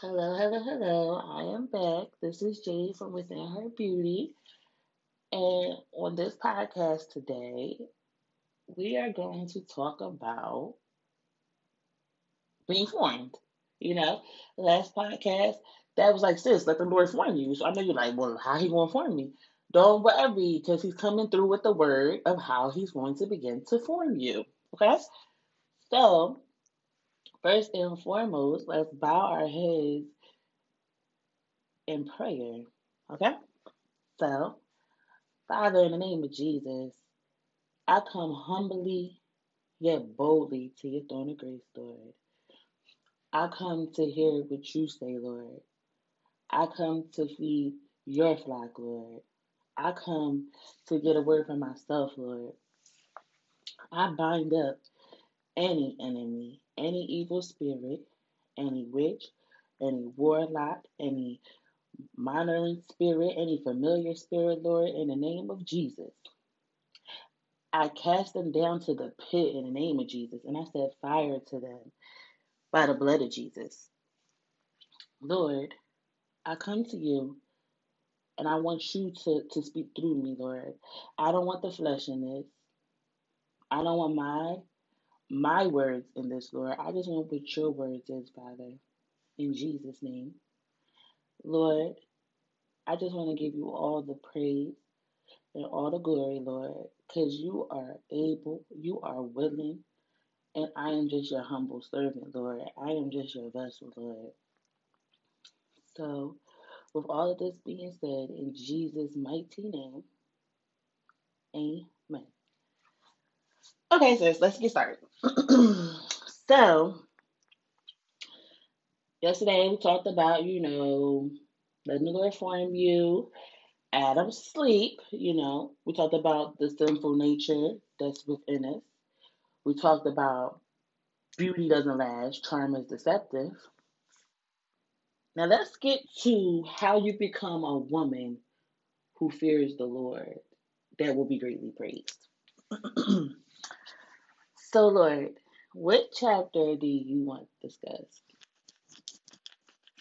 Hello, hello, hello. I am back. This is Jade from Within Her Beauty. And on this podcast today, we are going to talk about being formed. You know, last podcast, that was like, sis, let the Lord form you. So I know you're like, well, how he going to form me? Don't worry, because he's coming through with the word of how he's going to begin to form you. Okay? So, first and foremost, let's bow our heads in prayer. Okay? So, Father, in the name of Jesus, I come humbly yet boldly to your throne of grace, Lord. I come to hear what you say, Lord. I come to feed your flock, Lord. I come to get a word for myself, Lord. I bind up any enemy, any evil spirit, any witch, any warlock, any monitoring spirit, any familiar spirit, Lord, in the name of Jesus. I cast them down to the pit in the name of Jesus, and I set fire to them by the blood of Jesus. Lord, I come to you and I want you to, to speak through me, Lord. I don't want the flesh in this. I don't want my my words in this, Lord. I just want what your words is, Father. In Jesus' name. Lord, I just want to give you all the praise and all the glory, Lord, because you are able, you are willing, and I am just your humble servant, Lord. I am just your vessel, Lord. So, with all of this being said, in Jesus' mighty name, amen. Okay, sis, let's get started. so, yesterday we talked about, you know, letting the Lord form you, Adam's sleep, you know, we talked about the sinful nature that's within us. We talked about beauty doesn't last, charm is deceptive. Now let's get to how you become a woman who fears the Lord. That will be greatly praised. so, Lord, what chapter do you want to discuss?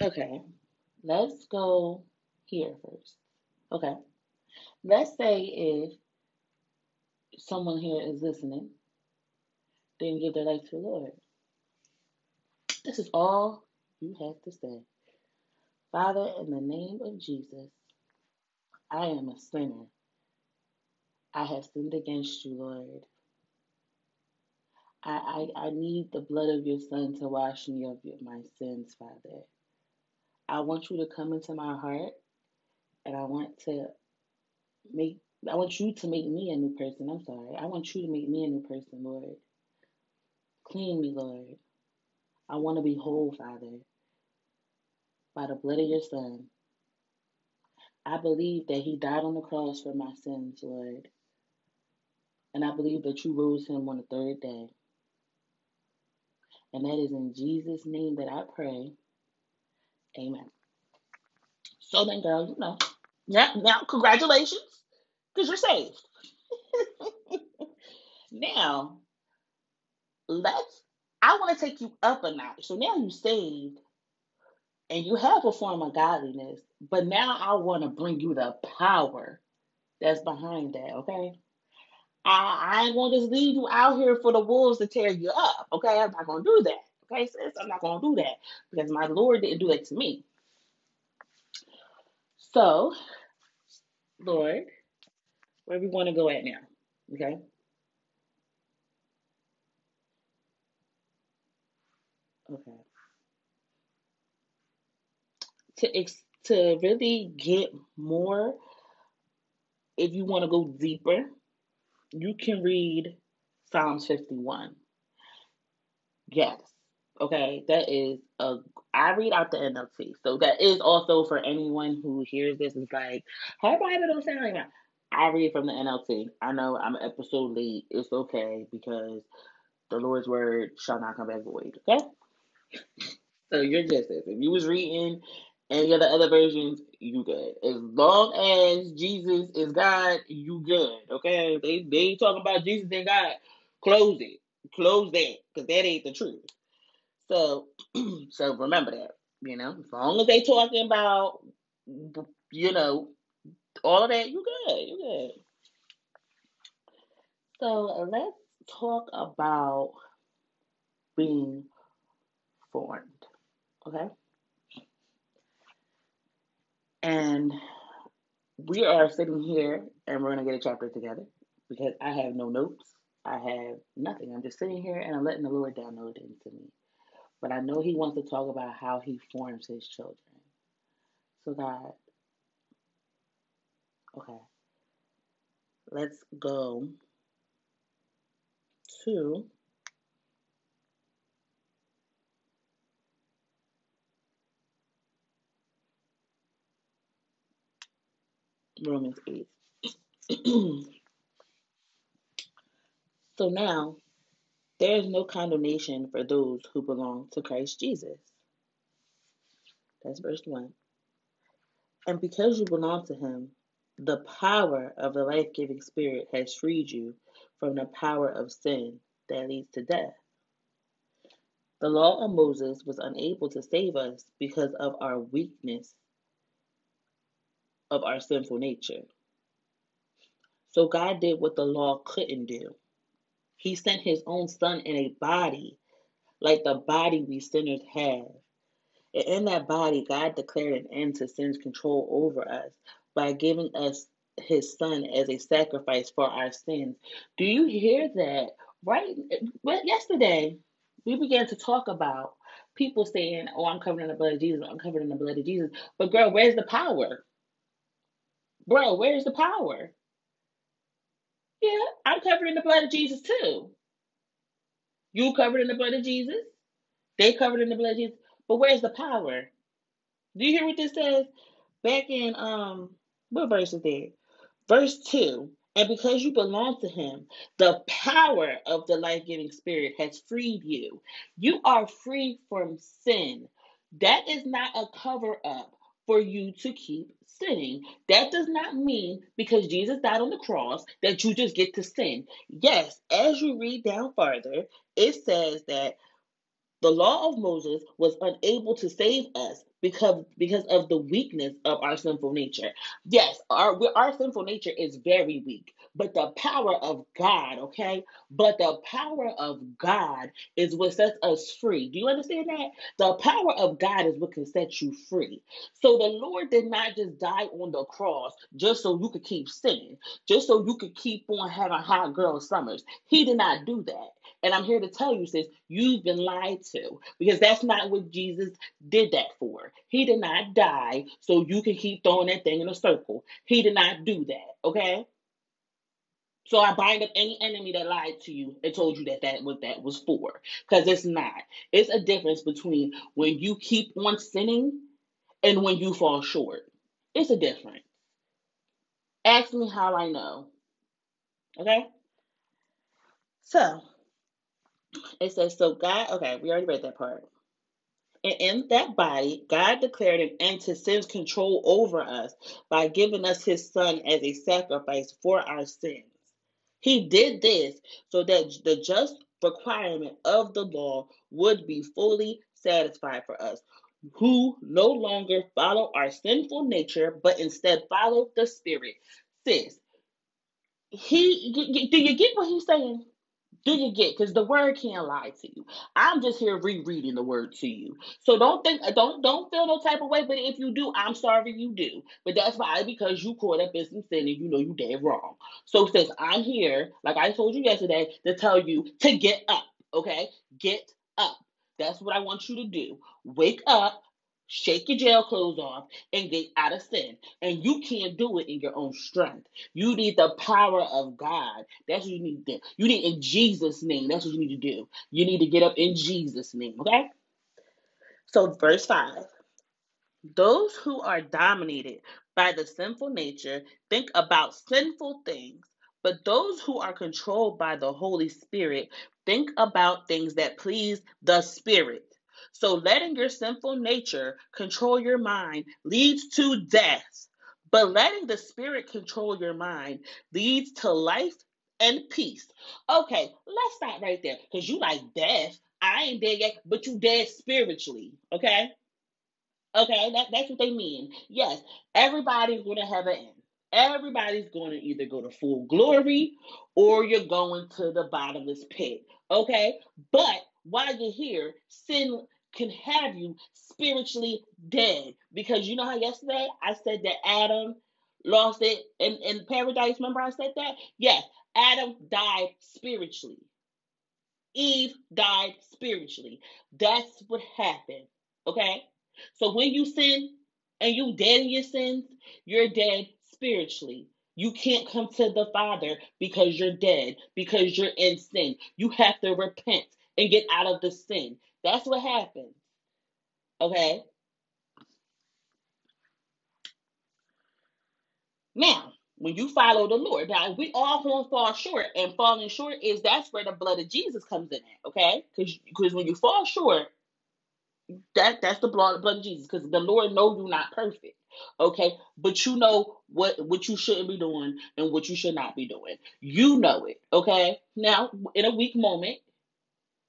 Okay, let's go here first. Okay, let's say if someone here is listening, then give their life to the Lord. This is all you have to say. Father, in the name of Jesus, I am a sinner. I have sinned against you, Lord. I, I, I need the blood of your Son to wash me of my sins, Father. I want you to come into my heart, and I want to make I want you to make me a new person. I'm sorry. I want you to make me a new person, Lord. Clean me, Lord. I want to be whole, Father, by the blood of your Son. I believe that He died on the cross for my sins, Lord. And I believe that you rose Him on the third day. And that is in Jesus' name that I pray. Amen. So then, girl, you know, yeah, now, congratulations, because you're saved. now, let's, I want to take you up a notch. So now you're saved and you have a form of godliness, but now I want to bring you the power that's behind that, okay? I, ain't gonna just leave you out here for the wolves to tear you up, okay? I'm not gonna do that, okay, sis? I'm not gonna do that because my Lord didn't do that to me. So, Lord, where we want to go at now, okay? Okay. To ex- to really get more, if you want to go deeper, you can read Psalms 51. Yes. Okay, that is a. I read out the NLT, so that is also for anyone who hears this is like, her Bible don't sound like that. I read from the NLT. I know I'm an episode late. It's okay because the Lord's word shall not come back void. Okay, so you're just this. If you was reading any of the other versions, you good. As long as Jesus is God, you good. Okay, they they talking about Jesus and God. Close it. Close that because that ain't the truth. So, so remember that. You know, as long as they talking about, you know, all of that, you good, you good. So let's talk about being formed, okay? And we are sitting here and we're going to get a chapter together because I have no notes. I have nothing. I'm just sitting here and I'm letting the Lord download it into me. But I know He wants to talk about how He forms His children. So, God, okay, let's go to Romans 8. so now, there is no condemnation for those who belong to Christ Jesus. That's verse 1. And because you belong to him, the power of the life giving spirit has freed you from the power of sin that leads to death. The law of Moses was unable to save us because of our weakness of our sinful nature. So God did what the law couldn't do. He sent his own son in a body like the body we sinners have. And in that body, God declared an end to sin's control over us by giving us his son as a sacrifice for our sins. Do you hear that? Right? Well, yesterday, we began to talk about people saying, Oh, I'm covered in the blood of Jesus, I'm covered in the blood of Jesus. But, girl, where's the power? Bro, where's the power? Yeah, I'm covered in the blood of Jesus too. You covered in the blood of Jesus. They covered in the blood of Jesus. But where's the power? Do you hear what this says? Back in um what verse is there? Verse 2. And because you belong to him, the power of the life-giving spirit has freed you. You are free from sin. That is not a cover up for you to keep sinning. That does not mean because Jesus died on the cross that you just get to sin. Yes, as you read down further, it says that the law of Moses was unable to save us because because of the weakness of our sinful nature. Yes, our our sinful nature is very weak, but the power of God, okay? But the power of God is what sets us free. Do you understand that? The power of God is what can set you free. So the Lord did not just die on the cross just so you could keep sinning, just so you could keep on having hot girl summers. He did not do that. And I'm here to tell you, sis, you've been lied to because that's not what Jesus did that for. He did not die so you can keep throwing that thing in a circle. He did not do that, okay? So I bind up any enemy that lied to you and told you that that what that was for, because it's not. It's a difference between when you keep on sinning and when you fall short. It's a difference. Ask me how I know. Okay. So it says, so God, okay, we already read that part. And in that body, God declared an end to sin's control over us by giving us his son as a sacrifice for our sins. He did this so that the just requirement of the law would be fully satisfied for us, who no longer follow our sinful nature, but instead follow the Spirit. Sis, he do you get what he's saying? Do you get? Because the word can't lie to you. I'm just here rereading the word to you. So don't think, don't don't feel no type of way. But if you do, I'm sorry you do. But that's why because you caught up in some sin and you know you dead wrong. So since I'm here, like I told you yesterday, to tell you to get up. Okay, get up. That's what I want you to do. Wake up, Shake your jail clothes off and get out of sin. And you can't do it in your own strength. You need the power of God. That's what you need to do. You need in Jesus' name. That's what you need to do. You need to get up in Jesus' name. Okay? So, verse 5 Those who are dominated by the sinful nature think about sinful things, but those who are controlled by the Holy Spirit think about things that please the Spirit. So letting your sinful nature control your mind leads to death. But letting the spirit control your mind leads to life and peace. Okay, let's stop right there. Because you like death. I ain't dead yet, but you dead spiritually. Okay? Okay, that, that's what they mean. Yes, everybody's going to have an end. Everybody's going to either go to full glory or you're going to the bottomless pit. Okay, but while you're here, sin can have you spiritually dead because you know how yesterday I said that Adam lost it in, in paradise. Remember I said that? Yes, Adam died spiritually. Eve died spiritually. That's what happened. Okay? So when you sin and you dead in your sins, you're dead spiritually. You can't come to the Father because you're dead, because you're in sin. You have to repent and get out of the sin. That's what happens. Okay? Now, when you follow the Lord, now we all to fall short, and falling short is that's where the blood of Jesus comes in at, okay? Because when you fall short, that that's the blood, blood of Jesus, because the Lord know you're not perfect. Okay, but you know what what you shouldn't be doing and what you should not be doing. You know it. Okay. Now, in a weak moment,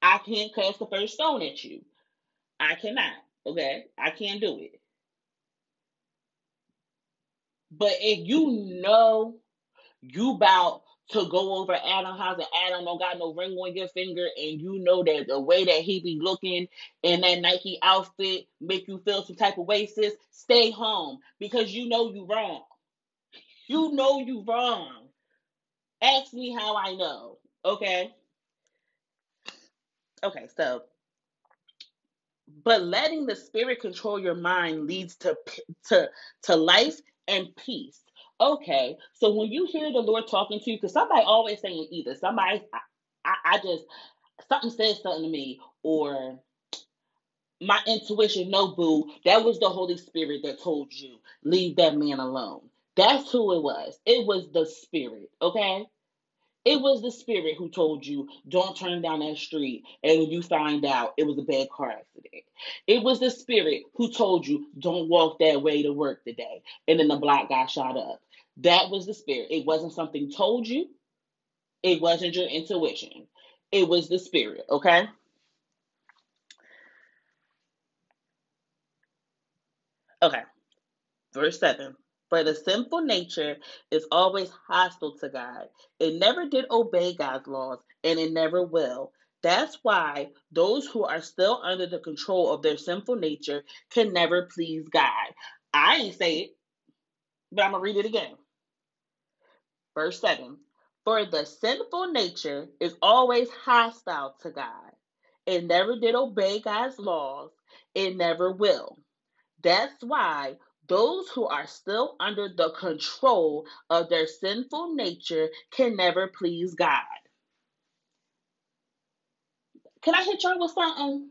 I can't cast the first stone at you. I cannot. Okay, I can't do it. But if you know you about to go over Adam House and Adam don't got no ring on your finger and you know that the way that he be looking in that Nike outfit make you feel some type of way, sis, stay home because you know you wrong. You know you wrong. Ask me how I know. Okay? Okay, so but letting the spirit control your mind leads to to to life and peace. Okay, so when you hear the Lord talking to you, because somebody always saying either somebody, I, I, I just something says something to me, or my intuition, no boo, that was the Holy Spirit that told you leave that man alone. That's who it was. It was the Spirit. Okay. It was the spirit who told you, don't turn down that street. And you find out it was a bad car accident. It was the spirit who told you, don't walk that way to work today. And then the block got shot up. That was the spirit. It wasn't something told you, it wasn't your intuition. It was the spirit, okay? Okay. Verse 7. For the sinful nature is always hostile to God. It never did obey God's laws, and it never will. That's why those who are still under the control of their sinful nature can never please God. I ain't say it, but I'm going to read it again. Verse 7 For the sinful nature is always hostile to God. It never did obey God's laws, it never will. That's why those who are still under the control of their sinful nature can never please God. Can I hit y'all with something?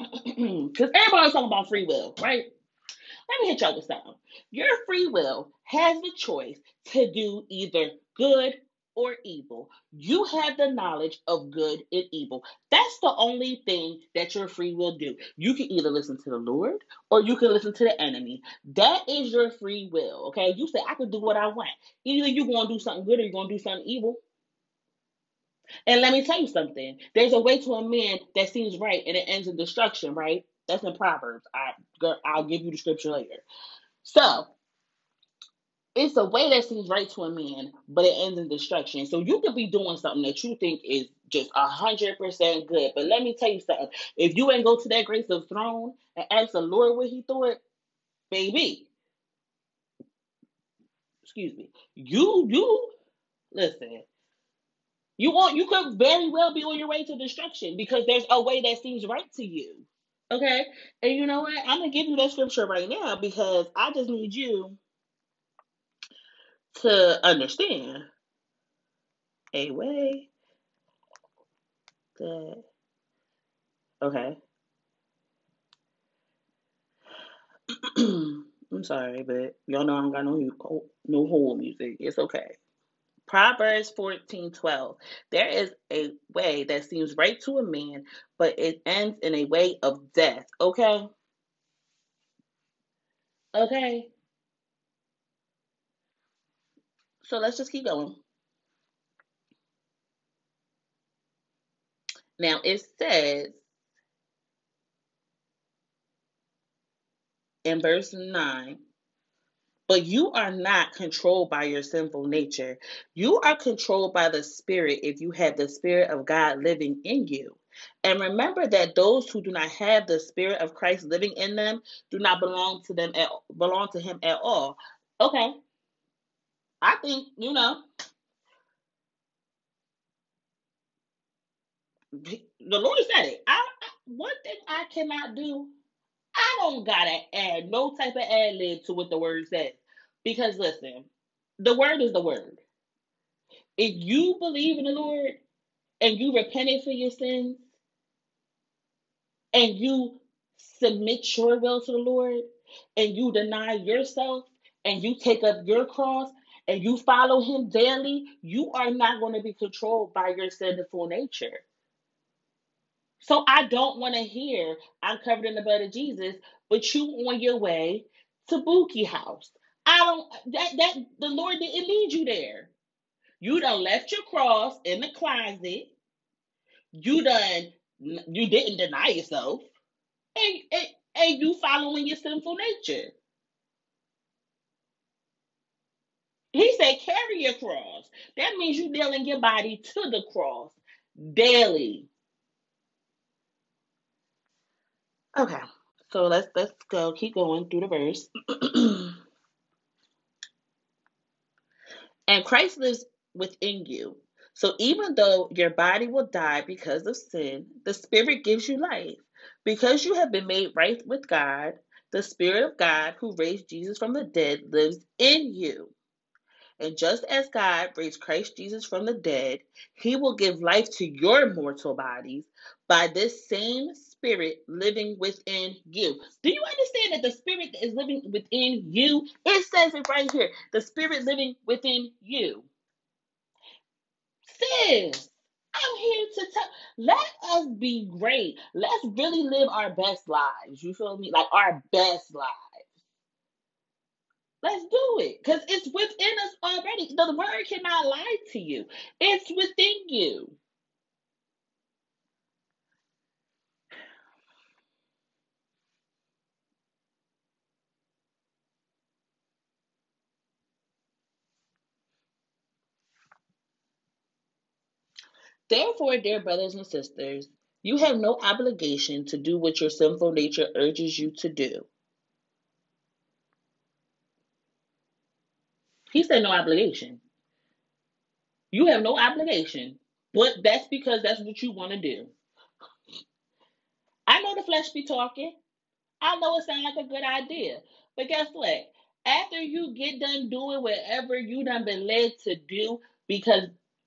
Because everybody's talking about free will, right? Let me hit y'all with something. Your free will has the choice to do either good or evil. You have the knowledge of good and evil. That's the only thing that your free will do. You can either listen to the Lord or you can listen to the enemy. That is your free will. Okay. You say I can do what I want. Either you're gonna do something good or you're gonna do something evil. And let me tell you something. There's a way to a man that seems right and it ends in destruction, right? That's in Proverbs. I I'll give you the scripture later. So it's a way that seems right to a man, but it ends in destruction. So you could be doing something that you think is just a hundred percent good. But let me tell you something. If you ain't go to that grace of throne and ask the Lord what he thought, baby. Excuse me. You you listen. You want you could very well be on your way to destruction because there's a way that seems right to you. Okay? And you know what? I'm gonna give you that scripture right now because I just need you to understand a way that okay. I'm sorry, but y'all know I don't got no no whole music. It's okay. Proverbs 14 12. There is a way that seems right to a man, but it ends in a way of death. Okay? Okay. So let's just keep going. Now it says in verse 9 but you are not controlled by your sinful nature. You are controlled by the Spirit if you have the Spirit of God living in you. And remember that those who do not have the Spirit of Christ living in them do not belong to them at, belong to Him at all. Okay, I think you know the Lord said it. I, I one thing I cannot do I don't gotta add no type of ad lib to what the word says. Because listen, the word is the word. If you believe in the Lord and you repented for your sins and you submit your will to the Lord and you deny yourself and you take up your cross and you follow him daily, you are not going to be controlled by your sinful nature. So I don't want to hear I'm covered in the blood of Jesus, but you on your way to Bookie House. I don't that that the Lord didn't lead you there. You done left your cross in the closet. You done you didn't deny yourself. And, and, and you following your sinful nature. He said, carry your cross. That means you nailing your body to the cross daily. Okay, so let's let's go. Keep going through the verse. and Christ lives within you. So even though your body will die because of sin, the Spirit gives you life. Because you have been made right with God, the Spirit of God who raised Jesus from the dead lives in you. And just as God raised Christ Jesus from the dead, he will give life to your mortal bodies by this same spirit living within you. Do you understand that the spirit that is living within you? It says it right here the spirit living within you. Sis, I'm here to tell. Let us be great. Let's really live our best lives. You feel me? Like our best lives. Let's do it because it's within us already. The word cannot lie to you, it's within you. Therefore, dear brothers and sisters, you have no obligation to do what your sinful nature urges you to do. He said no obligation. You have no obligation, but that's because that's what you want to do. I know the flesh be talking. I know it sounds like a good idea. But guess what? After you get done doing whatever you done been led to do, because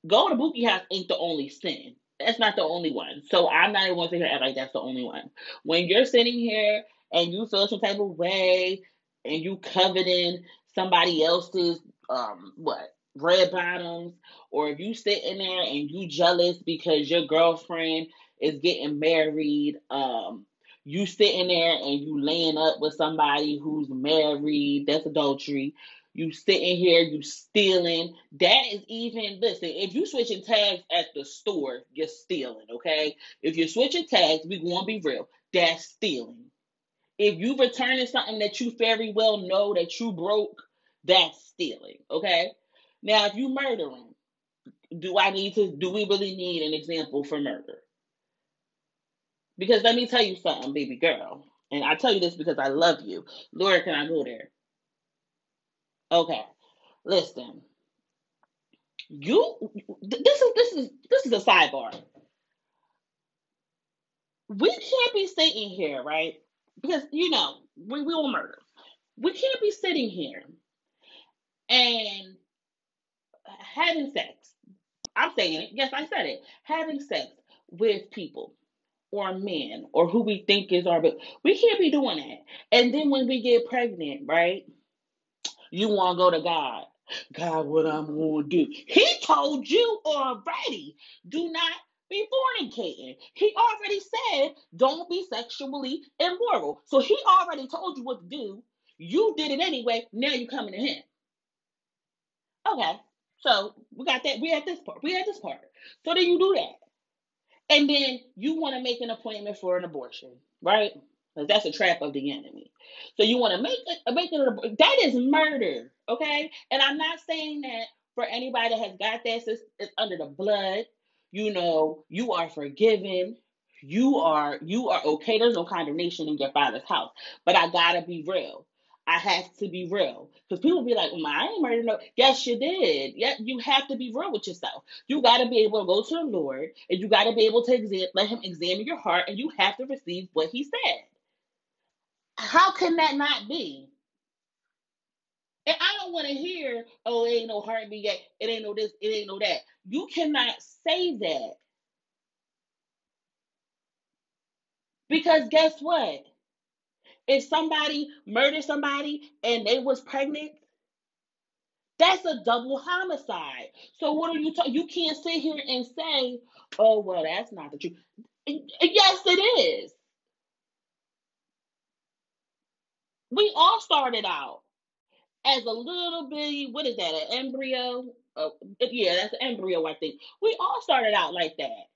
going to Bookie House ain't the only sin. That's not the only one. So I'm not even going to act like that's the only one. When you're sitting here and you feel some type of way and you coveting somebody else's um what red bottoms, or if you sitting there and you jealous because your girlfriend is getting married, um, you sitting there and you laying up with somebody who's married, that's adultery. You sitting here, you stealing. That is even listen. If you switching tags at the store, you're stealing. Okay. If you're switching tags, we gonna be real. That's stealing. If you returning something that you very well know that you broke, that's stealing. Okay. Now, if you murdering, do I need to? Do we really need an example for murder? Because let me tell you something, baby girl. And I tell you this because I love you. Laura, can I go there? Okay. Listen. You this is this is this is a sidebar. We can't be sitting here, right? Because you know, we we will murder. We can't be sitting here and having sex. I'm saying it. Yes, I said it. Having sex with people or men or who we think is our but we can't be doing that. And then when we get pregnant, right? You want to go to God. God, what I'm going to do. He told you already. Do not be fornicating. He already said, don't be sexually immoral. So he already told you what to do. You did it anyway. Now you're coming to him. Okay. So we got that. We at this part. We at this part. So then you do that. And then you want to make an appointment for an abortion, right? Because that's a trap of the enemy. So you want to make a, make it uh, a, that is murder, okay? And I'm not saying that for anybody that has got that it's, it's uh, under the blood. You know, you are forgiven. You are you are okay. There's no condemnation in your father's house. But I gotta be real. I have to be real because people be like, well, "I ain't murdered no." Yes, you did. Yeah, you have to be real with yourself. You got to be able to go to the Lord, and you got to be able to exam- let Him examine your heart, and you have to receive what He said. How can that not be? And I don't want to hear, "Oh, it ain't no heartbeat yet. It ain't no this. It ain't no that." You cannot say that because guess what? If somebody murdered somebody and they was pregnant That's a double homicide. So what are you talking? You can't sit here and say, "Oh, well, that's not the truth." Yes, it is. We all started out as a little bitty. What is that? An embryo? Uh, yeah, that's an embryo. I think we all started out like that.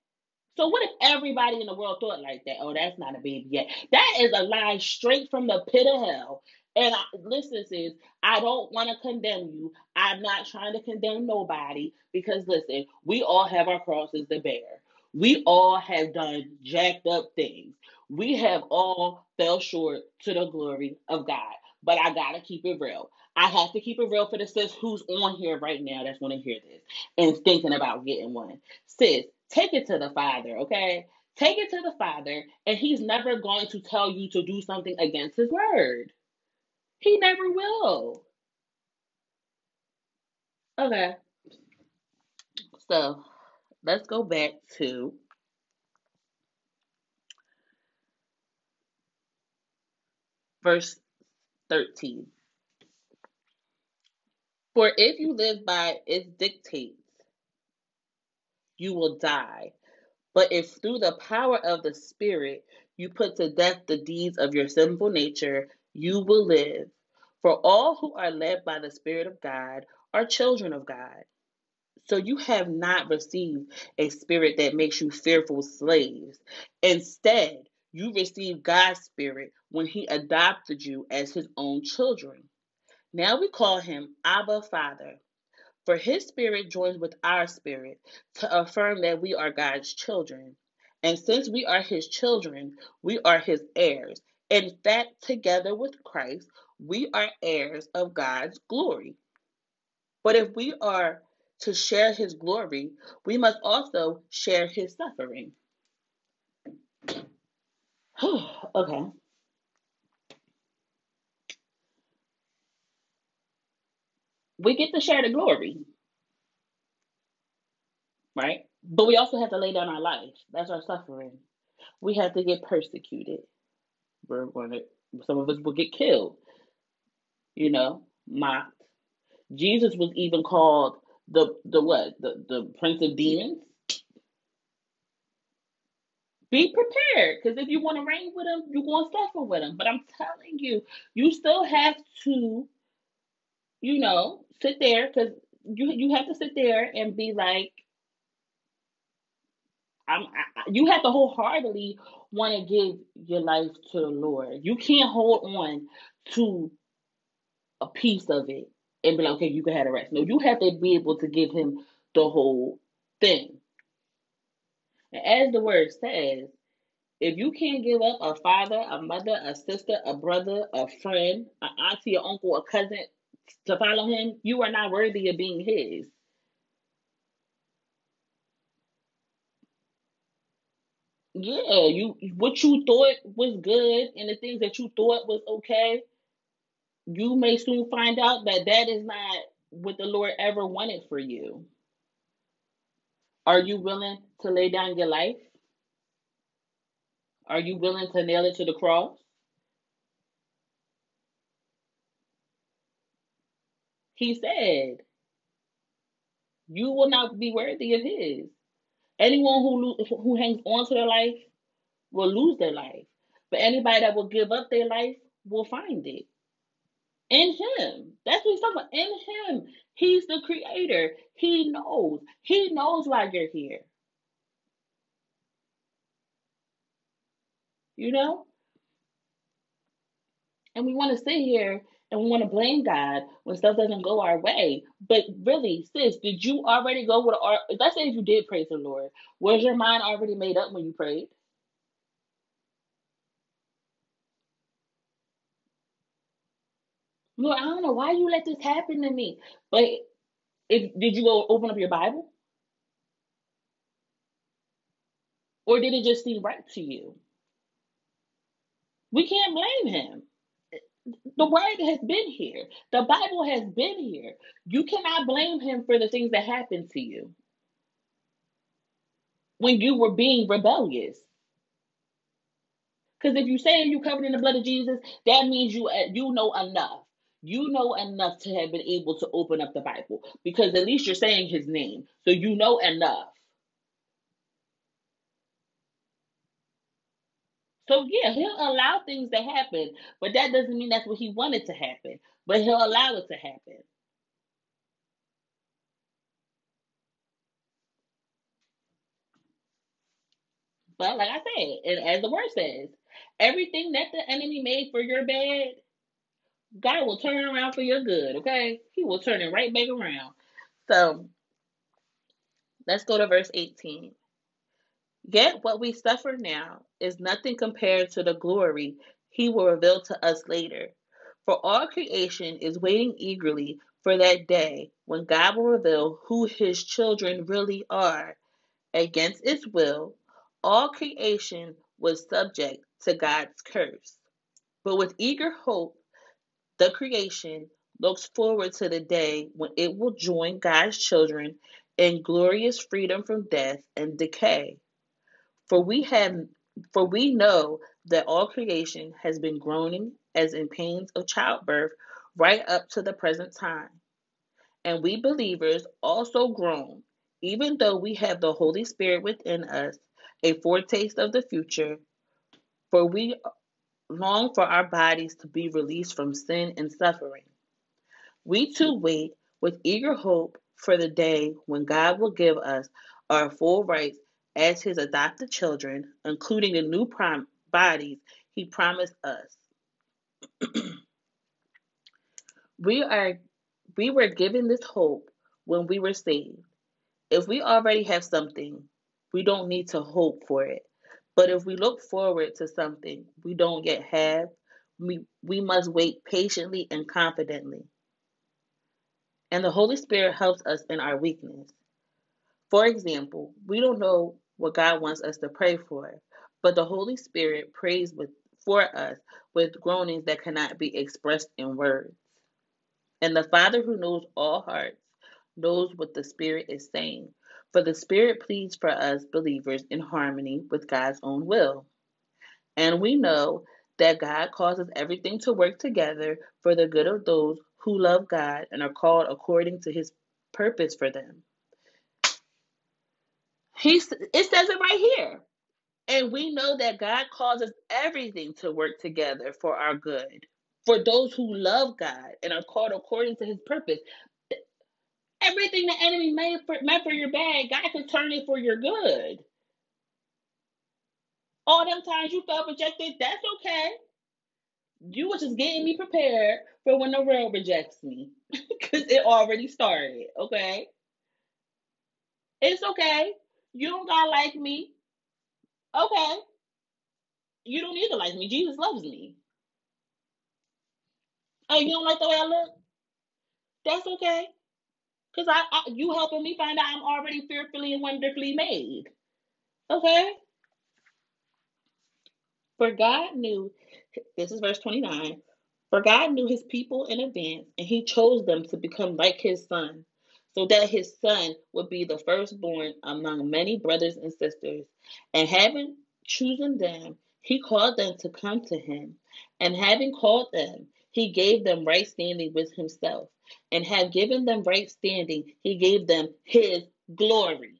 So what if everybody in the world thought like that? Oh, that's not a baby yet. That is a lie straight from the pit of hell. And I, listen, sis, I don't want to condemn you. I'm not trying to condemn nobody because listen, we all have our crosses to bear. We all have done jacked up things. We have all fell short to the glory of God. But I gotta keep it real. I have to keep it real for the sis who's on here right now that's going to hear this and thinking about getting one. Sis, Take it to the Father, okay? Take it to the Father, and He's never going to tell you to do something against His word. He never will. Okay, so let's go back to verse 13. For if you live by its dictates, you will die. But if through the power of the Spirit you put to death the deeds of your sinful nature, you will live. For all who are led by the Spirit of God are children of God. So you have not received a spirit that makes you fearful slaves. Instead, you received God's spirit when he adopted you as his own children. Now we call him Abba Father. For his spirit joins with our spirit to affirm that we are God's children. And since we are his children, we are his heirs. In fact, together with Christ, we are heirs of God's glory. But if we are to share his glory, we must also share his suffering. okay. We get to share the glory, right? But we also have to lay down our life. That's our suffering. We have to get persecuted. We're going to, some of us will get killed, you know, mocked. Jesus was even called the the what? The the prince of demons. Be prepared, because if you want to reign with him, you're going to suffer with him. But I'm telling you, you still have to, you know, sit there, because you you have to sit there and be like, I'm. I, you have to wholeheartedly want to give your life to the Lord. You can't hold on to a piece of it and be like, okay, you can have the rest. No, you have to be able to give him the whole thing. And as the word says, if you can't give up a father, a mother, a sister, a brother, a friend, an auntie, an uncle, a cousin to follow him, you are not worthy of being his. Yeah, you what you thought was good and the things that you thought was okay, you may soon find out that that is not what the Lord ever wanted for you. Are you willing to lay down your life? Are you willing to nail it to the cross? He said, You will not be worthy of His. Anyone who lo- who hangs on to their life will lose their life, but anybody that will give up their life will find it in Him. That's what He's talking about. In Him, He's the Creator. He knows. He knows why you're here. You know. And we want to sit here and we want to blame God when stuff doesn't go our way. But really, sis, did you already go with our let's say if you did praise the Lord, was your mind already made up when you prayed? Lord, I don't know why you let this happen to me. But if did you go open up your Bible? Or did it just seem right to you? We can't blame him. The word has been here. The Bible has been here. You cannot blame him for the things that happened to you when you were being rebellious. Because if you say you covered in the blood of Jesus, that means you uh, you know enough. You know enough to have been able to open up the Bible because at least you're saying his name. So you know enough. So yeah, he'll allow things to happen, but that doesn't mean that's what he wanted to happen. But he'll allow it to happen. But like I said, and as the word says, everything that the enemy made for your bad, God will turn around for your good, okay? He will turn it right back around. So let's go to verse 18. Yet what we suffer now is nothing compared to the glory he will reveal to us later. For all creation is waiting eagerly for that day when God will reveal who his children really are. Against its will, all creation was subject to God's curse. But with eager hope, the creation looks forward to the day when it will join God's children in glorious freedom from death and decay. For we have for we know that all creation has been groaning as in pains of childbirth right up to the present time. And we believers also groan, even though we have the Holy Spirit within us, a foretaste of the future, for we long for our bodies to be released from sin and suffering. We too wait with eager hope for the day when God will give us our full rights as his adopted children, including the new bodies he promised us. we are we were given this hope when we were saved. If we already have something, we don't need to hope for it. But if we look forward to something we don't yet have, we, we must wait patiently and confidently. And the Holy Spirit helps us in our weakness. For example, we don't know what God wants us to pray for, but the Holy Spirit prays with for us with groanings that cannot be expressed in words. And the Father who knows all hearts knows what the Spirit is saying, for the Spirit pleads for us believers in harmony with God's own will. And we know that God causes everything to work together for the good of those who love God and are called according to his purpose for them. He it says it right here. And we know that God causes everything to work together for our good. For those who love God and are called according to his purpose. Everything the enemy made for, meant for your bad, God can turn it for your good. All them times you felt rejected, that's okay. You was just getting me prepared for when the world rejects me. Because it already started, okay? It's okay. You don't gotta like me. Okay. You don't need to like me. Jesus loves me. Oh, you don't like the way I look? That's okay. Because I, I you helping me find out I'm already fearfully and wonderfully made. Okay? For God knew, this is verse 29. For God knew his people in advance, and he chose them to become like his son, so that his son would be the firstborn among many brothers and sisters. And having chosen them, he called them to come to him. And having called them, he gave them right standing with himself. And have given them right standing, he gave them his glory.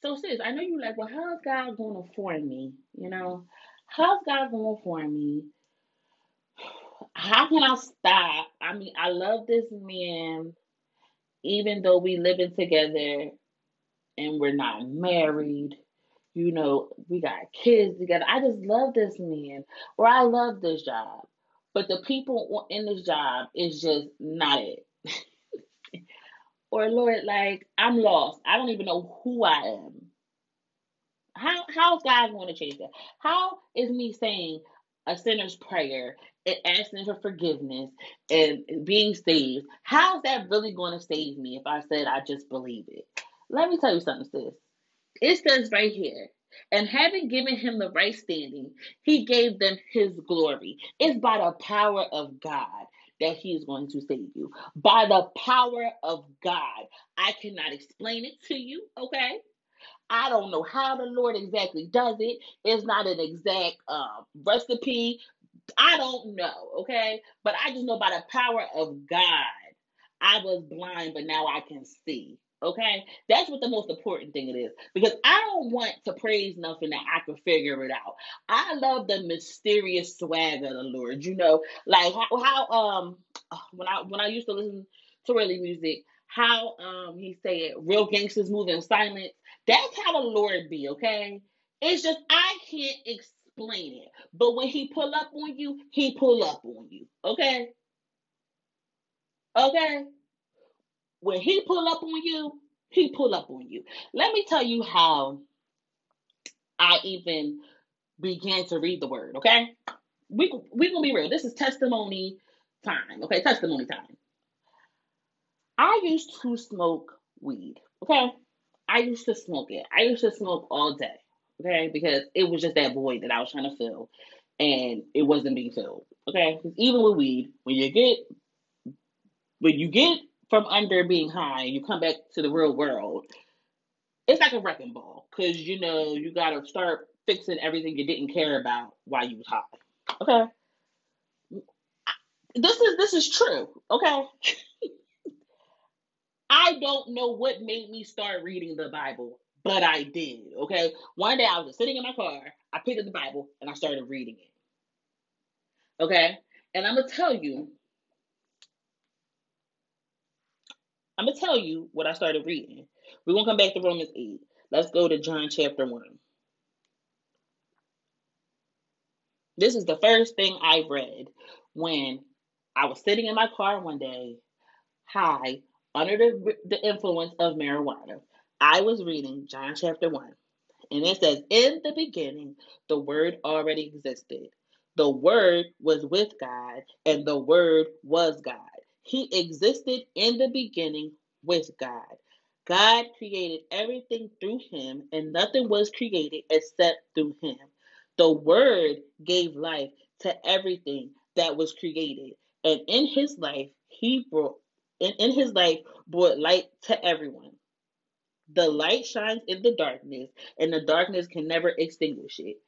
So, sis, I know you're like, well, how's God going to form me? You know, how's God going to form me? How can I stop? I mean, I love this man, even though we living together and we're not married. You know, we got kids together. I just love this man, or I love this job. but the people in this job is just not it. or Lord, like I'm lost. I don't even know who I am. How how's God going to change that? How is me saying a sinner's prayer and asking for forgiveness and being saved? How's that really going to save me if I said I just believe it? Let me tell you something, sis. It says right here, and having given him the right standing, he gave them his glory. It's by the power of God that he is going to save you. By the power of God. I cannot explain it to you, okay? I don't know how the Lord exactly does it. It's not an exact uh, recipe. I don't know, okay? But I just know by the power of God, I was blind, but now I can see. Okay, that's what the most important thing it is because I don't want to praise nothing that I can figure it out. I love the mysterious swag of the Lord. You know, like how, how um when I when I used to listen to really music, how um he said real gangsters move in silence. That's how the Lord be. Okay, it's just I can't explain it, but when he pull up on you, he pull up on you. Okay, okay. When he pull up on you, he pull up on you. Let me tell you how I even began to read the word, okay? We we gonna be real. This is testimony time, okay? Testimony time. I used to smoke weed, okay? I used to smoke it. I used to smoke all day, okay? Because it was just that void that I was trying to fill, and it wasn't being filled, okay? because Even with weed, when you get when you get from under being high, you come back to the real world, it's like a wrecking ball because you know you got to start fixing everything you didn't care about while you was high. Okay, this is this is true. Okay, I don't know what made me start reading the Bible, but I did. Okay, one day I was sitting in my car, I picked up the Bible and I started reading it. Okay, and I'm gonna tell you I'm gonna tell you what I started reading. We're gonna come back to Romans 8. Let's go to John chapter 1. This is the first thing I read when I was sitting in my car one day, high, under the, the influence of marijuana. I was reading John chapter 1. And it says, In the beginning, the Word already existed. The Word was with God, and the Word was God. He existed in the beginning with God. God created everything through him, and nothing was created except through him. The Word gave life to everything that was created, and in his life, he brought in, in his life brought light to everyone. The light shines in the darkness, and the darkness can never extinguish it.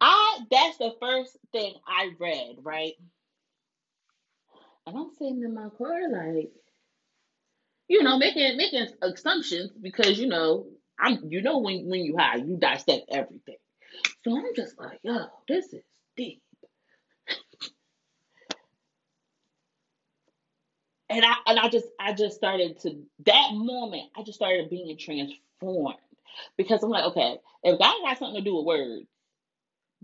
I that's the first thing I read, right? And I'm sitting in my car like, you know, making making assumptions because you know, I'm you know when when you high, you dissect everything. So I'm just like, yo, this is deep. And I and I just I just started to that moment, I just started being transformed. Because I'm like, okay, if God has something to do with words,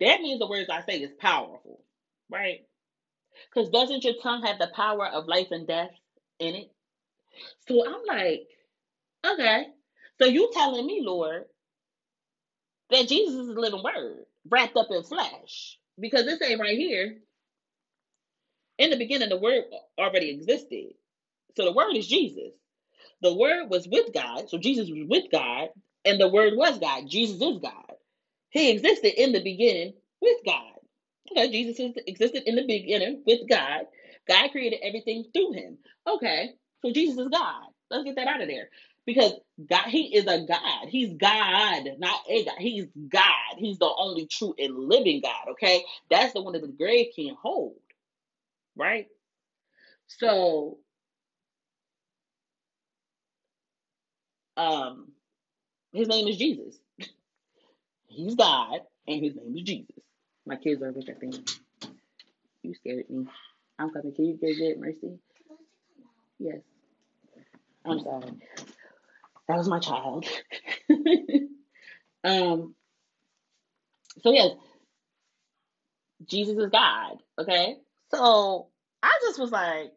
that means the words I say is powerful, right? Because doesn't your tongue have the power of life and death in it? So I'm like, okay. So you telling me, Lord, that Jesus is the living word wrapped up in flesh. Because this ain't right here. In the beginning, the word already existed. So the word is Jesus. The word was with God. So Jesus was with God. And the word was God. Jesus is God. He existed in the beginning with God. Okay, Jesus existed in the beginning with God. God created everything through him. Okay, so Jesus is God. Let's get that out of there. Because God, He is a God. He's God, not a God. He's God. He's the only true and living God. Okay, that's the one that the grave can't hold. Right. So, um, His name is Jesus. He's God, and His name is Jesus. My kids are rejecting me. You scared me. I'm coming. Can you get it, Mercy? Yes. I'm sorry. That was my child. um. So yes, Jesus is God. Okay. So I just was like,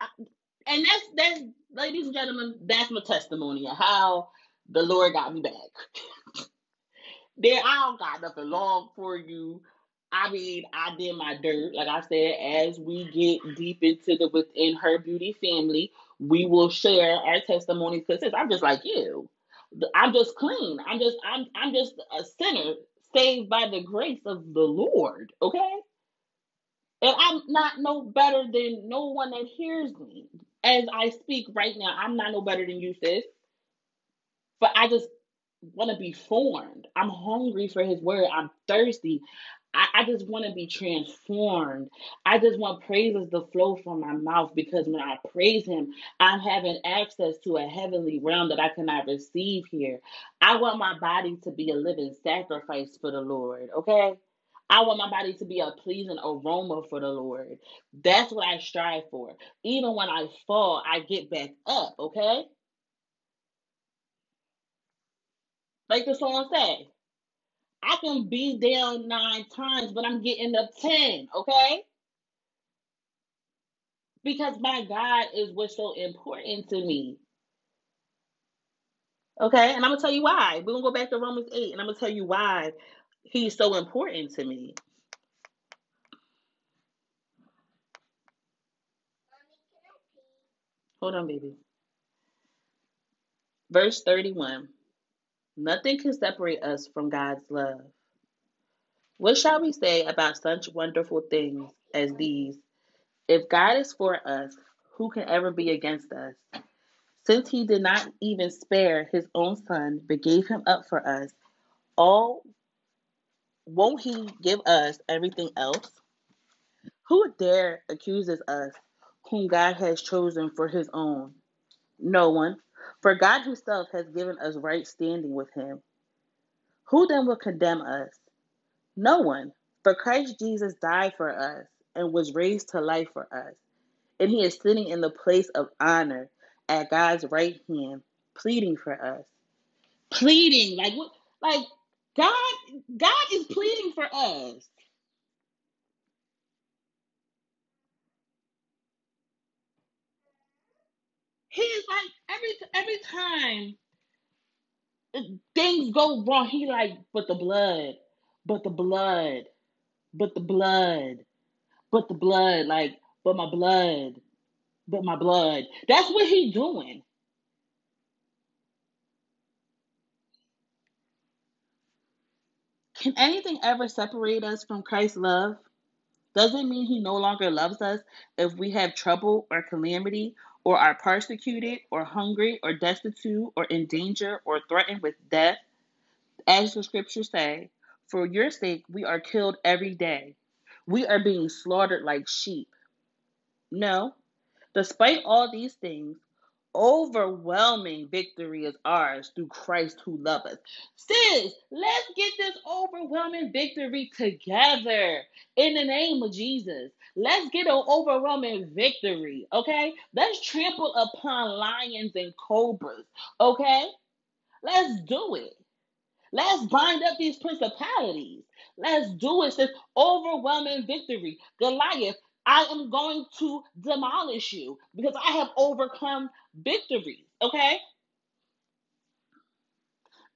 I, and that's that's ladies and gentlemen, that's my testimony of how the Lord got me back. there, I don't got nothing long for you. I mean, I did my dirt. Like I said, as we get deep into the within her beauty family, we will share our testimonies because I'm just like you. I'm just clean. I'm just I'm I'm just a sinner saved by the grace of the Lord. Okay? And I'm not no better than no one that hears me. As I speak right now, I'm not no better than you, sis. But I just want to be formed. I'm hungry for his word. I'm thirsty. I, I just want to be transformed. I just want praises to flow from my mouth because when I praise him, I'm having access to a heavenly realm that I cannot receive here. I want my body to be a living sacrifice for the Lord, okay? I want my body to be a pleasing aroma for the Lord. That's what I strive for. Even when I fall, I get back up, okay? Like the song say, I can be down nine times, but I'm getting up ten, okay? Because my God is what's so important to me. Okay, and I'm gonna tell you why. We're gonna go back to Romans 8, and I'm gonna tell you why he's so important to me. Hold on, baby. Verse 31 Nothing can separate us from God's love. What shall we say about such wonderful things as these? If God is for us, who can ever be against us? Since he did not even spare his own son, but gave him up for us, all won't he give us everything else? Who dare accuses us, whom God has chosen for his own? No one. For God himself has given us right standing with him. Who then will condemn us? No one. For Christ Jesus died for us and was raised to life for us. And he is sitting in the place of honor at God's right hand, pleading for us. Pleading, like what like God God is pleading for us. He's like every every time things go wrong, he like, but the blood, but the blood, but the blood, but the blood, like, but my blood, but my blood. That's what he's doing. Can anything ever separate us from Christ's love? Doesn't mean he no longer loves us if we have trouble or calamity, or are persecuted, or hungry, or destitute, or in danger, or threatened with death. As the scriptures say, for your sake we are killed every day. We are being slaughtered like sheep. No, despite all these things, overwhelming victory is ours through Christ who loves us. Sis, let's get this overwhelming victory together in the name of Jesus. Let's get an overwhelming victory, okay? Let's trample upon lions and cobras, okay? Let's do it. Let's bind up these principalities. Let's do it. This overwhelming victory. Goliath, I am going to demolish you because I have overcome victories. Okay?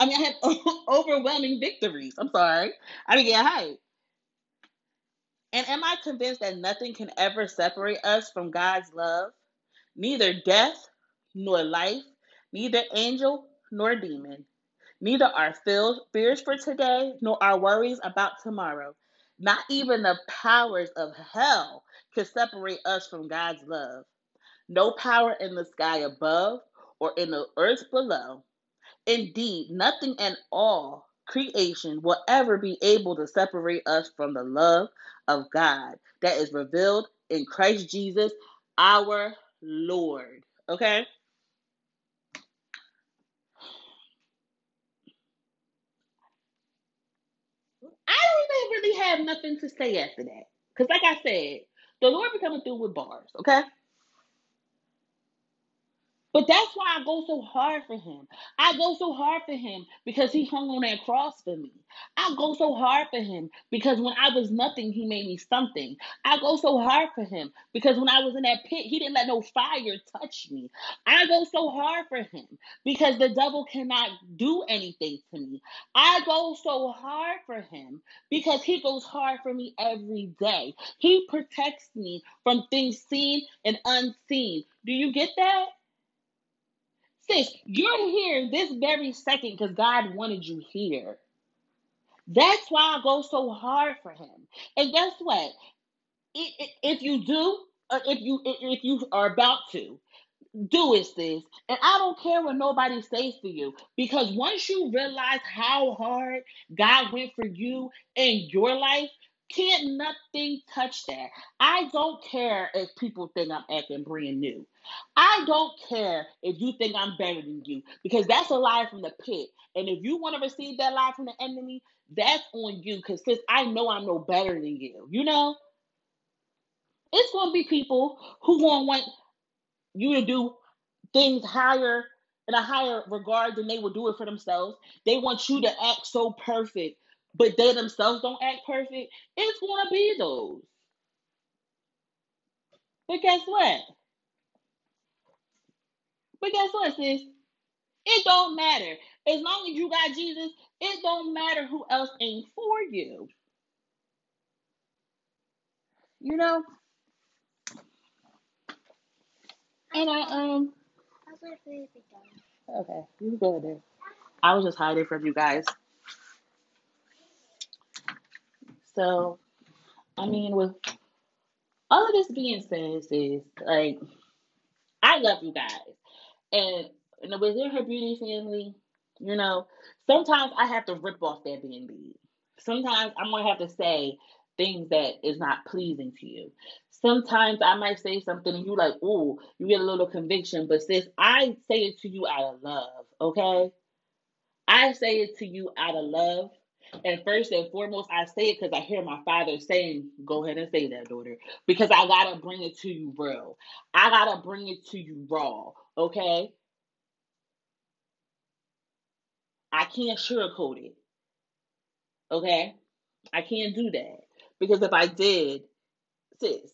I mean, I have overwhelming victories. I'm sorry. I mean, yeah, hi. And am I convinced that nothing can ever separate us from God's love? Neither death nor life, neither angel nor demon Neither our fears for today nor our worries about tomorrow. Not even the powers of hell can separate us from God's love. No power in the sky above or in the earth below. Indeed, nothing and all creation will ever be able to separate us from the love of God that is revealed in Christ Jesus, our Lord. Okay? I don't even really have nothing to say after that. Because, like I said, the Lord be coming through with bars, okay? But that's why I go so hard for him. I go so hard for him because he hung on that cross for me. I go so hard for him because when I was nothing, he made me something. I go so hard for him because when I was in that pit, he didn't let no fire touch me. I go so hard for him because the devil cannot do anything to me. I go so hard for him because he goes hard for me every day. He protects me from things seen and unseen. Do you get that? You're here this very second because God wanted you here. That's why I go so hard for him. And guess what? If you do, or if you if you are about to, do it, sis. And I don't care what nobody says to you. Because once you realize how hard God went for you in your life, can't nothing touch that. I don't care if people think I'm acting brand new. I don't care if you think I'm better than you because that's a lie from the pit. And if you want to receive that lie from the enemy, that's on you because I know I'm no better than you, you know, it's going to be people who going want you to do things higher in a higher regard than they would do it for themselves. They want you to act so perfect, but they themselves don't act perfect. It's to be those. But guess what? But guess what, sis? It don't matter. As long as you got Jesus, it don't matter who else ain't for you. You know? And I um Okay, you go there. I was just hiding from you guys. So I mean with all of this being said is like I love you guys. And, and within her beauty family, you know, sometimes I have to rip off that BNB. Sometimes I'm gonna have to say things that is not pleasing to you. Sometimes I might say something and you like, ooh, you get a little conviction, but sis, I say it to you out of love, okay? I say it to you out of love. And first and foremost, I say it because I hear my father saying, Go ahead and say that, daughter. Because I gotta bring it to you real. I gotta bring it to you raw. Okay? I can't sugarcoat it. Okay? I can't do that. Because if I did, sis,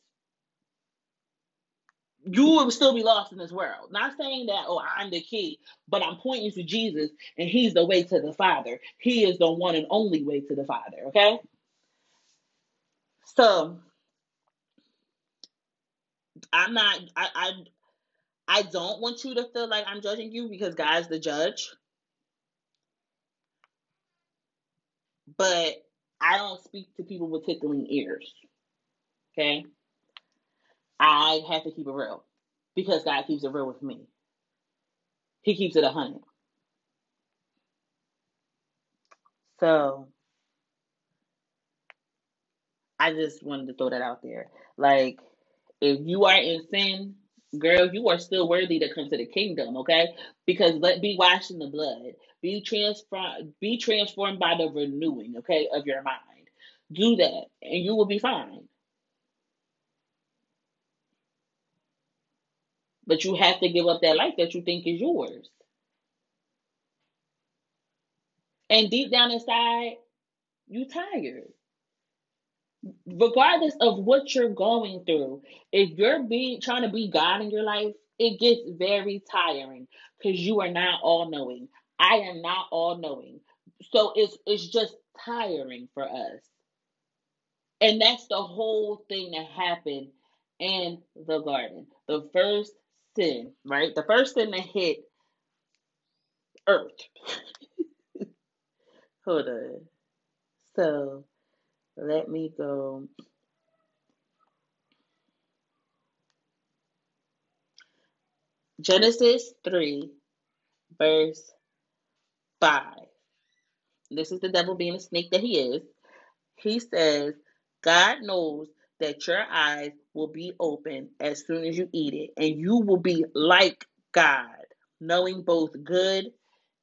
you would still be lost in this world. Not saying that, oh, I'm the key, but I'm pointing to Jesus and he's the way to the Father. He is the one and only way to the Father, okay? So I'm not I I I don't want you to feel like I'm judging you because God's the judge. But I don't speak to people with tickling ears. Okay? I have to keep it real because God keeps it real with me. He keeps it a hundred. So I just wanted to throw that out there. Like, if you are in sin, girl, you are still worthy to come to the kingdom, okay? Because let be washed in the blood. Be transformed be transformed by the renewing, okay, of your mind. Do that and you will be fine. But you have to give up that life that you think is yours. And deep down inside, you tired. Regardless of what you're going through, if you're being trying to be God in your life, it gets very tiring because you are not all knowing. I am not all knowing. So it's it's just tiring for us. And that's the whole thing that happened in the garden. The first sin, right? The first sin that hit earth. Hold on. So let me go. Genesis 3, verse 5. This is the devil being a snake that he is. He says, God knows that your eyes will be open as soon as you eat it, and you will be like God, knowing both good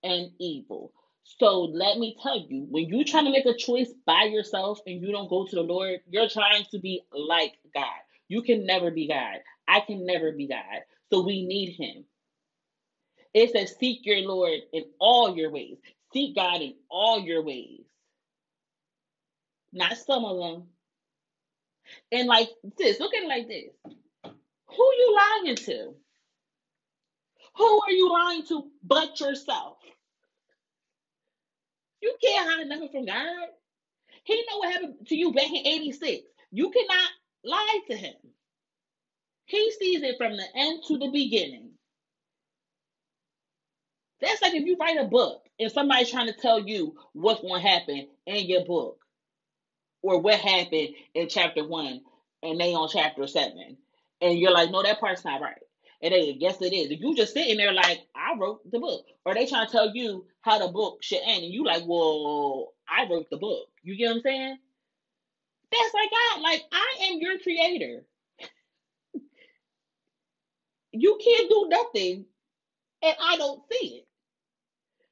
and evil. So let me tell you, when you're trying to make a choice by yourself and you don't go to the Lord, you're trying to be like God. You can never be God. I can never be God. So we need Him. It says, Seek your Lord in all your ways. Seek God in all your ways, not some of them. And like this, look at it like this who you lying to? Who are you lying to but yourself? You can't hide nothing from God. He know what happened to you back in 86. You cannot lie to him. He sees it from the end to the beginning. That's like if you write a book and somebody's trying to tell you what's going to happen in your book or what happened in chapter one and they on chapter seven. And you're like, no, that part's not right. And they, yes, it is. You just sitting there like, I wrote the book. Or they trying to tell you how the book should end. And you like, well, I wrote the book. You get what I'm saying? That's like God. Like, I am your creator. You can't do nothing and I don't see it.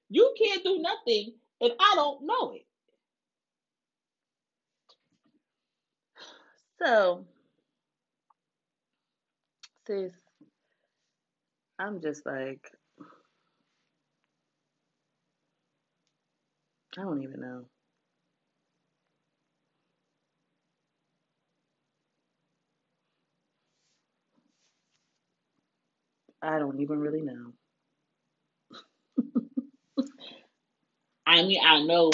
You can't do nothing and I don't know it. So, sis, I'm just like, I don't even know. I don't even really know. I mean, I know,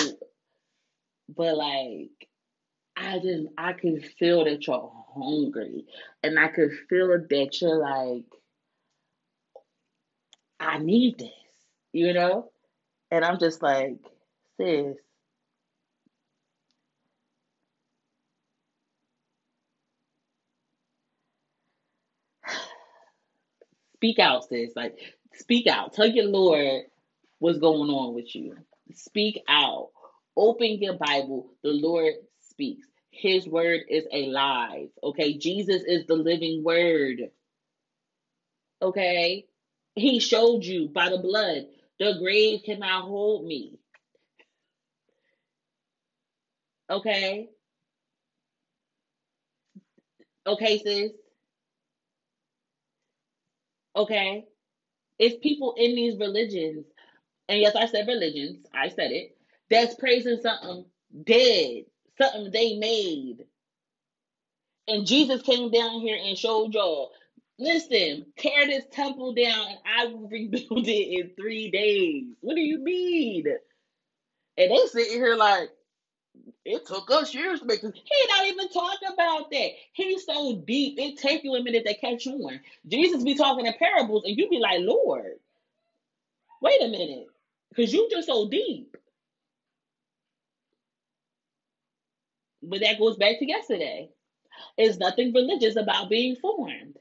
but like, I just, I can feel that you're hungry. And I can feel that you're like, I need this, you know? And I'm just like, sis, speak out, sis. Like, speak out. Tell your Lord what's going on with you. Speak out. Open your Bible. The Lord speaks. His word is alive. Okay. Jesus is the living word. Okay. He showed you by the blood, the grave cannot hold me. Okay. Okay, sis. Okay. It's people in these religions, and yes, I said religions, I said it, that's praising something dead, something they made. And Jesus came down here and showed y'all, listen, tear this temple down and I will rebuild it in three days. What do you mean? And they sitting here like, it took us years to make this. He not even talking about that. He's so deep. It take you a minute to catch on. Jesus be talking in parables, and you be like, Lord, wait a minute, because you just so deep. But that goes back to yesterday. There's nothing religious about being formed.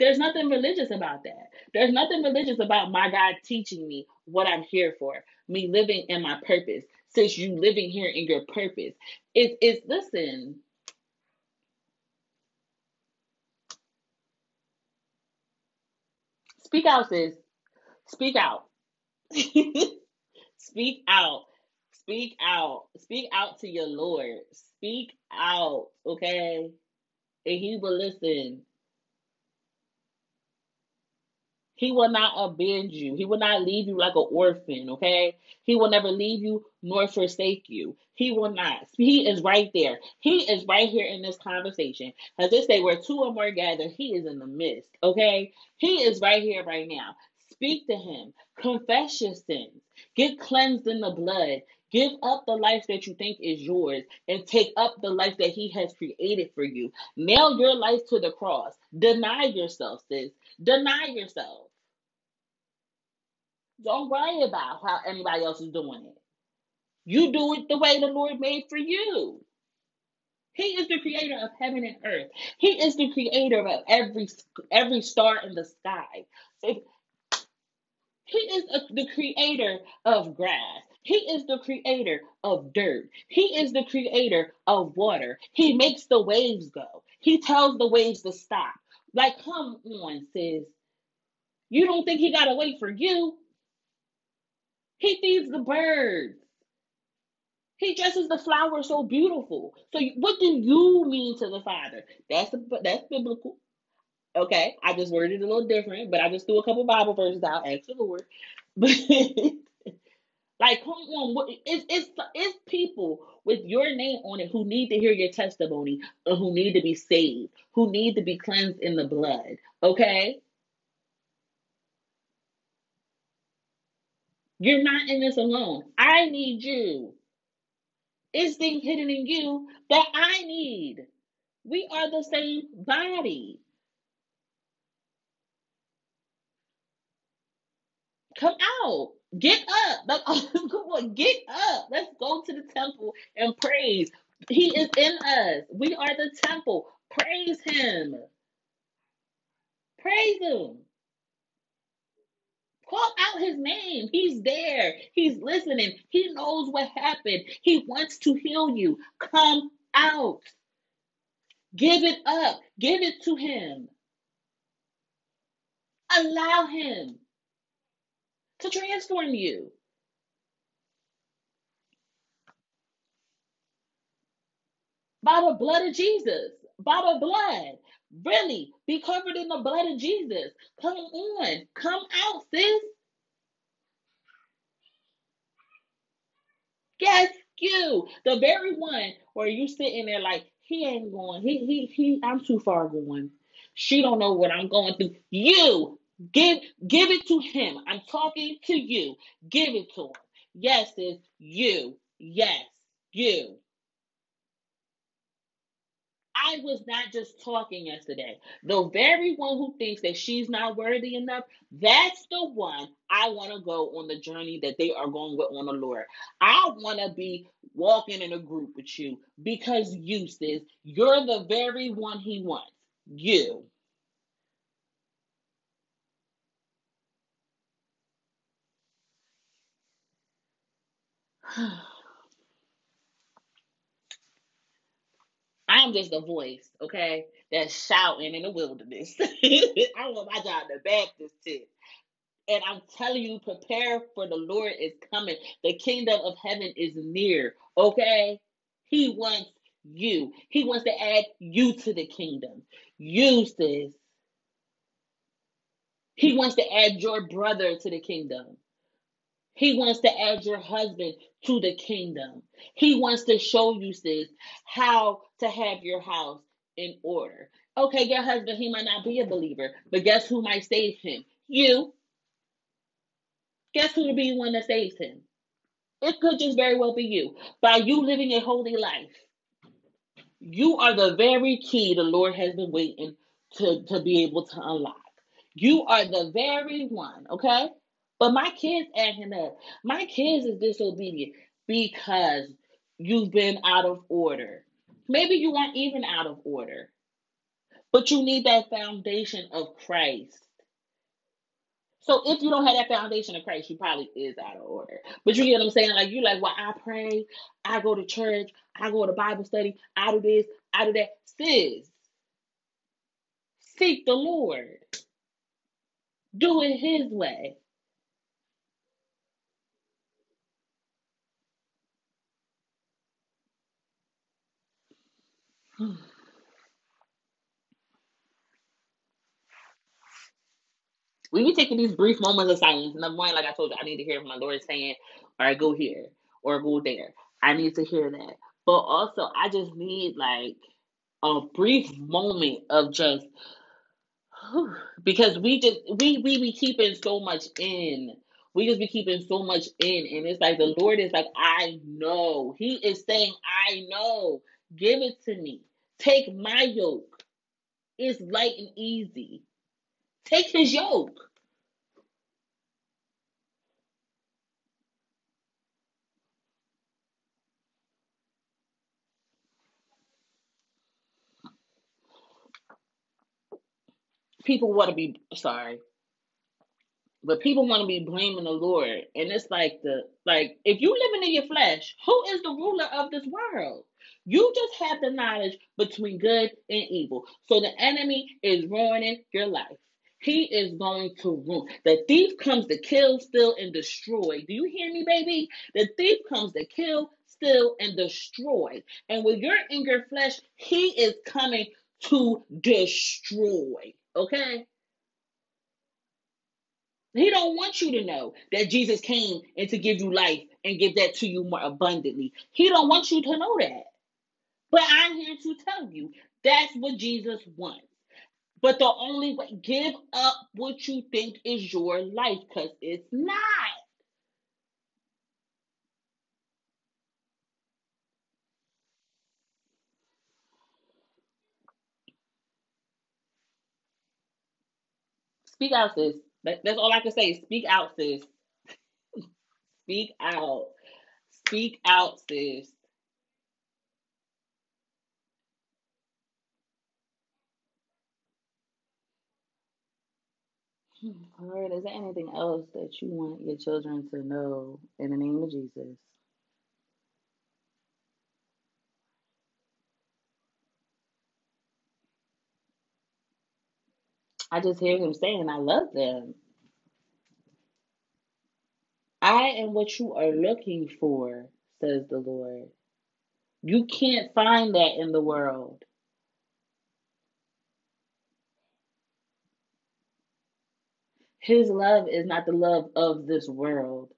There's nothing religious about that. There's nothing religious about my God teaching me what I'm here for, me living in my purpose, since you living here in your purpose. It's, it's listen, speak out, sis. Speak out. Speak out. Speak out. Speak out to your Lord. Speak out, okay? And he will listen. He will not abandon you. He will not leave you like an orphan, okay? He will never leave you nor forsake you. He will not. He is right there. He is right here in this conversation. As they say, where two or more gather, he is in the midst, okay? He is right here right now. Speak to him. Confess your sins. Get cleansed in the blood. Give up the life that you think is yours and take up the life that he has created for you. Nail your life to the cross. Deny yourself, sis. Deny yourself. Don't worry about how anybody else is doing it. You do it the way the Lord made for you. He is the creator of heaven and earth. He is the creator of every every star in the sky. If he is a, the creator of grass. He is the creator of dirt. He is the creator of water. He makes the waves go. He tells the waves to stop. Like, come on, sis. You don't think he got to wait for you? He feeds the birds. He dresses the flowers so beautiful. So, what do you mean to the Father? That's that's biblical. Okay, I just worded it a little different, but I just threw a couple Bible verses out. Ask the Lord. But like, come on, what- it's it's it's people with your name on it who need to hear your testimony, who need to be saved, who need to be cleansed in the blood. Okay, you're not in this alone. I need you. It's things hidden in you that I need. We are the same body. Come out. Get up. Come on, get up. Let's go to the temple and praise. He is in us. We are the temple. Praise him. Praise him. Call out his name. He's there. He's listening. He knows what happened. He wants to heal you. Come out. Give it up. Give it to him. Allow him to transform you. by the blood of Jesus. By the blood. Really, be covered in the blood of Jesus. Come on. Come out, sis. Yes, you. The very one where you sitting there like, he ain't going. He he he I'm too far going. She don't know what I'm going through. You give give it to him. I'm talking to you. Give it to him. Yes, sis. You. Yes. You. I was not just talking yesterday. The very one who thinks that she's not worthy enough, that's the one I want to go on the journey that they are going with on the Lord. I want to be walking in a group with you because you, sis, you're the very one he wants. You. I'm just a voice, okay, that's shouting in the wilderness. I want my job to back this tip. And I'm telling you, prepare for the Lord is coming. The kingdom of heaven is near. Okay? He wants you. He wants to add you to the kingdom. You, sis. He wants to add your brother to the kingdom. He wants to add your husband to the kingdom. He wants to show you, sis, how to have your house in order. Okay, your husband, he might not be a believer, but guess who might save him? You. Guess who will be the one that saves him? It could just very well be you. By you living a holy life, you are the very key the Lord has been waiting to, to be able to unlock. You are the very one, okay? But my kids acting up. My kids is disobedient because you've been out of order. Maybe you weren't even out of order, but you need that foundation of Christ. So if you don't have that foundation of Christ, you probably is out of order. But you get what I'm saying? Like you like, well, I pray, I go to church, I go to Bible study, I do this, I do that. Sis, seek the Lord. Do it his way. We be taking these brief moments of silence. Number one, like I told you, I need to hear my Lord saying, all right, go here or go there. I need to hear that. But also I just need like a brief moment of just because we just we we be keeping so much in. We just be keeping so much in, and it's like the Lord is like, I know. He is saying, I know. Give it to me. Take my yoke. It's light and easy. Take his yoke. People want to be sorry. But people want to be blaming the Lord. And it's like the like if you living in your flesh, who is the ruler of this world? You just have the knowledge between good and evil. So the enemy is ruining your life. He is going to ruin. The thief comes to kill, steal, and destroy. Do you hear me, baby? The thief comes to kill, steal, and destroy. And when you're in your flesh, he is coming to destroy. Okay? He don't want you to know that Jesus came and to give you life and give that to you more abundantly. He don't want you to know that. But I'm here to tell you that's what Jesus wants. But the only way, give up what you think is your life because it's not. Speak out, sis. That, that's all I can say. Speak out, sis. Speak out. Speak out, sis. Lord, is there anything else that you want your children to know in the name of Jesus? I just hear him saying, I love them. I am what you are looking for, says the Lord. You can't find that in the world. His love is not the love of this world.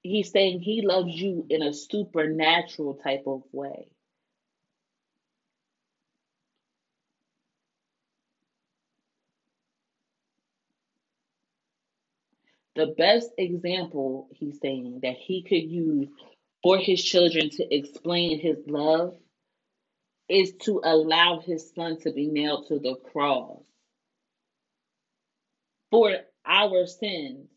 He's saying he loves you in a supernatural type of way. The best example he's saying that he could use for his children to explain his love is to allow his son to be nailed to the cross for our sins.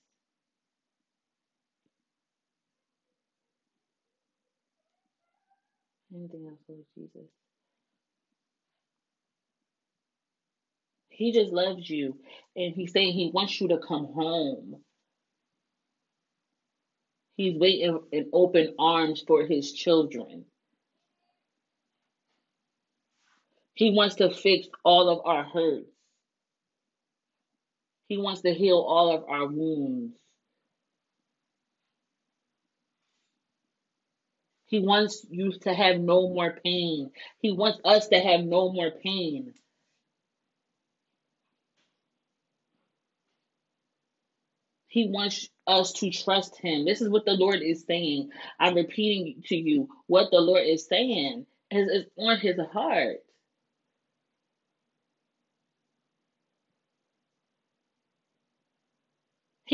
Anything else, Lord Jesus? He just loves you, and he's saying he wants you to come home. He's waiting in open arms for his children. He wants to fix all of our hurts. He wants to heal all of our wounds. He wants you to have no more pain. He wants us to have no more pain. He wants us to trust him. This is what the Lord is saying. I'm repeating to you what the Lord is saying is, on his heart.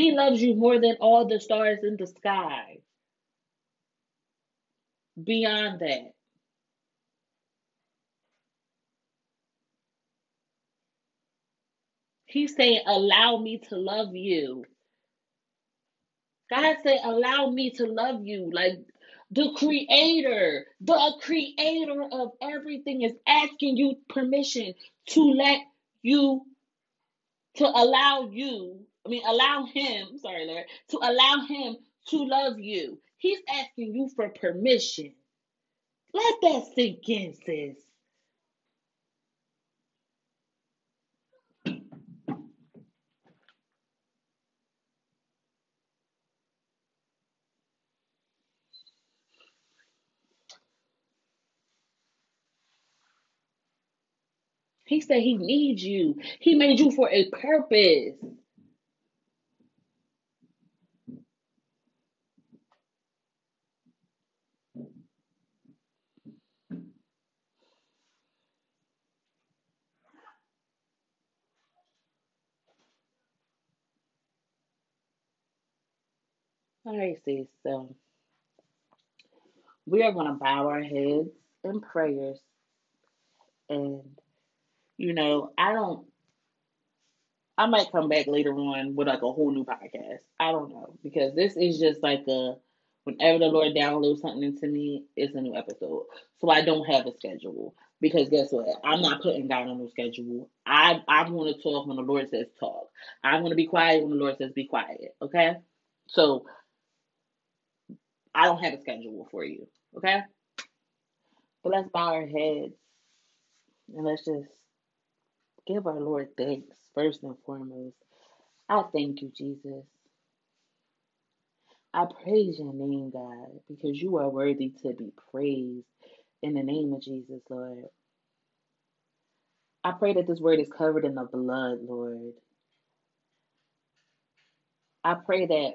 He loves you more than all the stars in the sky. Beyond that, He's saying, Allow me to love you. God said, Allow me to love you. Like the creator, the creator of everything is asking you permission to let you, to allow you, I mean, allow him, sorry, Lord, to allow him to love you. He's asking you for permission. Let that sink in, sis. He said he needs you. He made you for a purpose. All right, sis. So we are going to bow our heads in prayers. And, you know, I don't, I might come back later on with like a whole new podcast. I don't know. Because this is just like a, whenever the Lord downloads something into me, it's a new episode. So I don't have a schedule. Because guess what? I'm not putting down a new schedule. I I want to talk when the Lord says talk. I'm going to be quiet when the Lord says be quiet. Okay? So I don't have a schedule for you. Okay? But let's bow our heads and let's just give our Lord thanks first and foremost. I thank you, Jesus. I praise your name, God, because you are worthy to be praised. In the name of Jesus, Lord. I pray that this word is covered in the blood, Lord. I pray that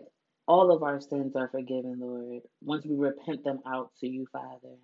all of our sins are forgiven, Lord, once we repent them out to you, Father.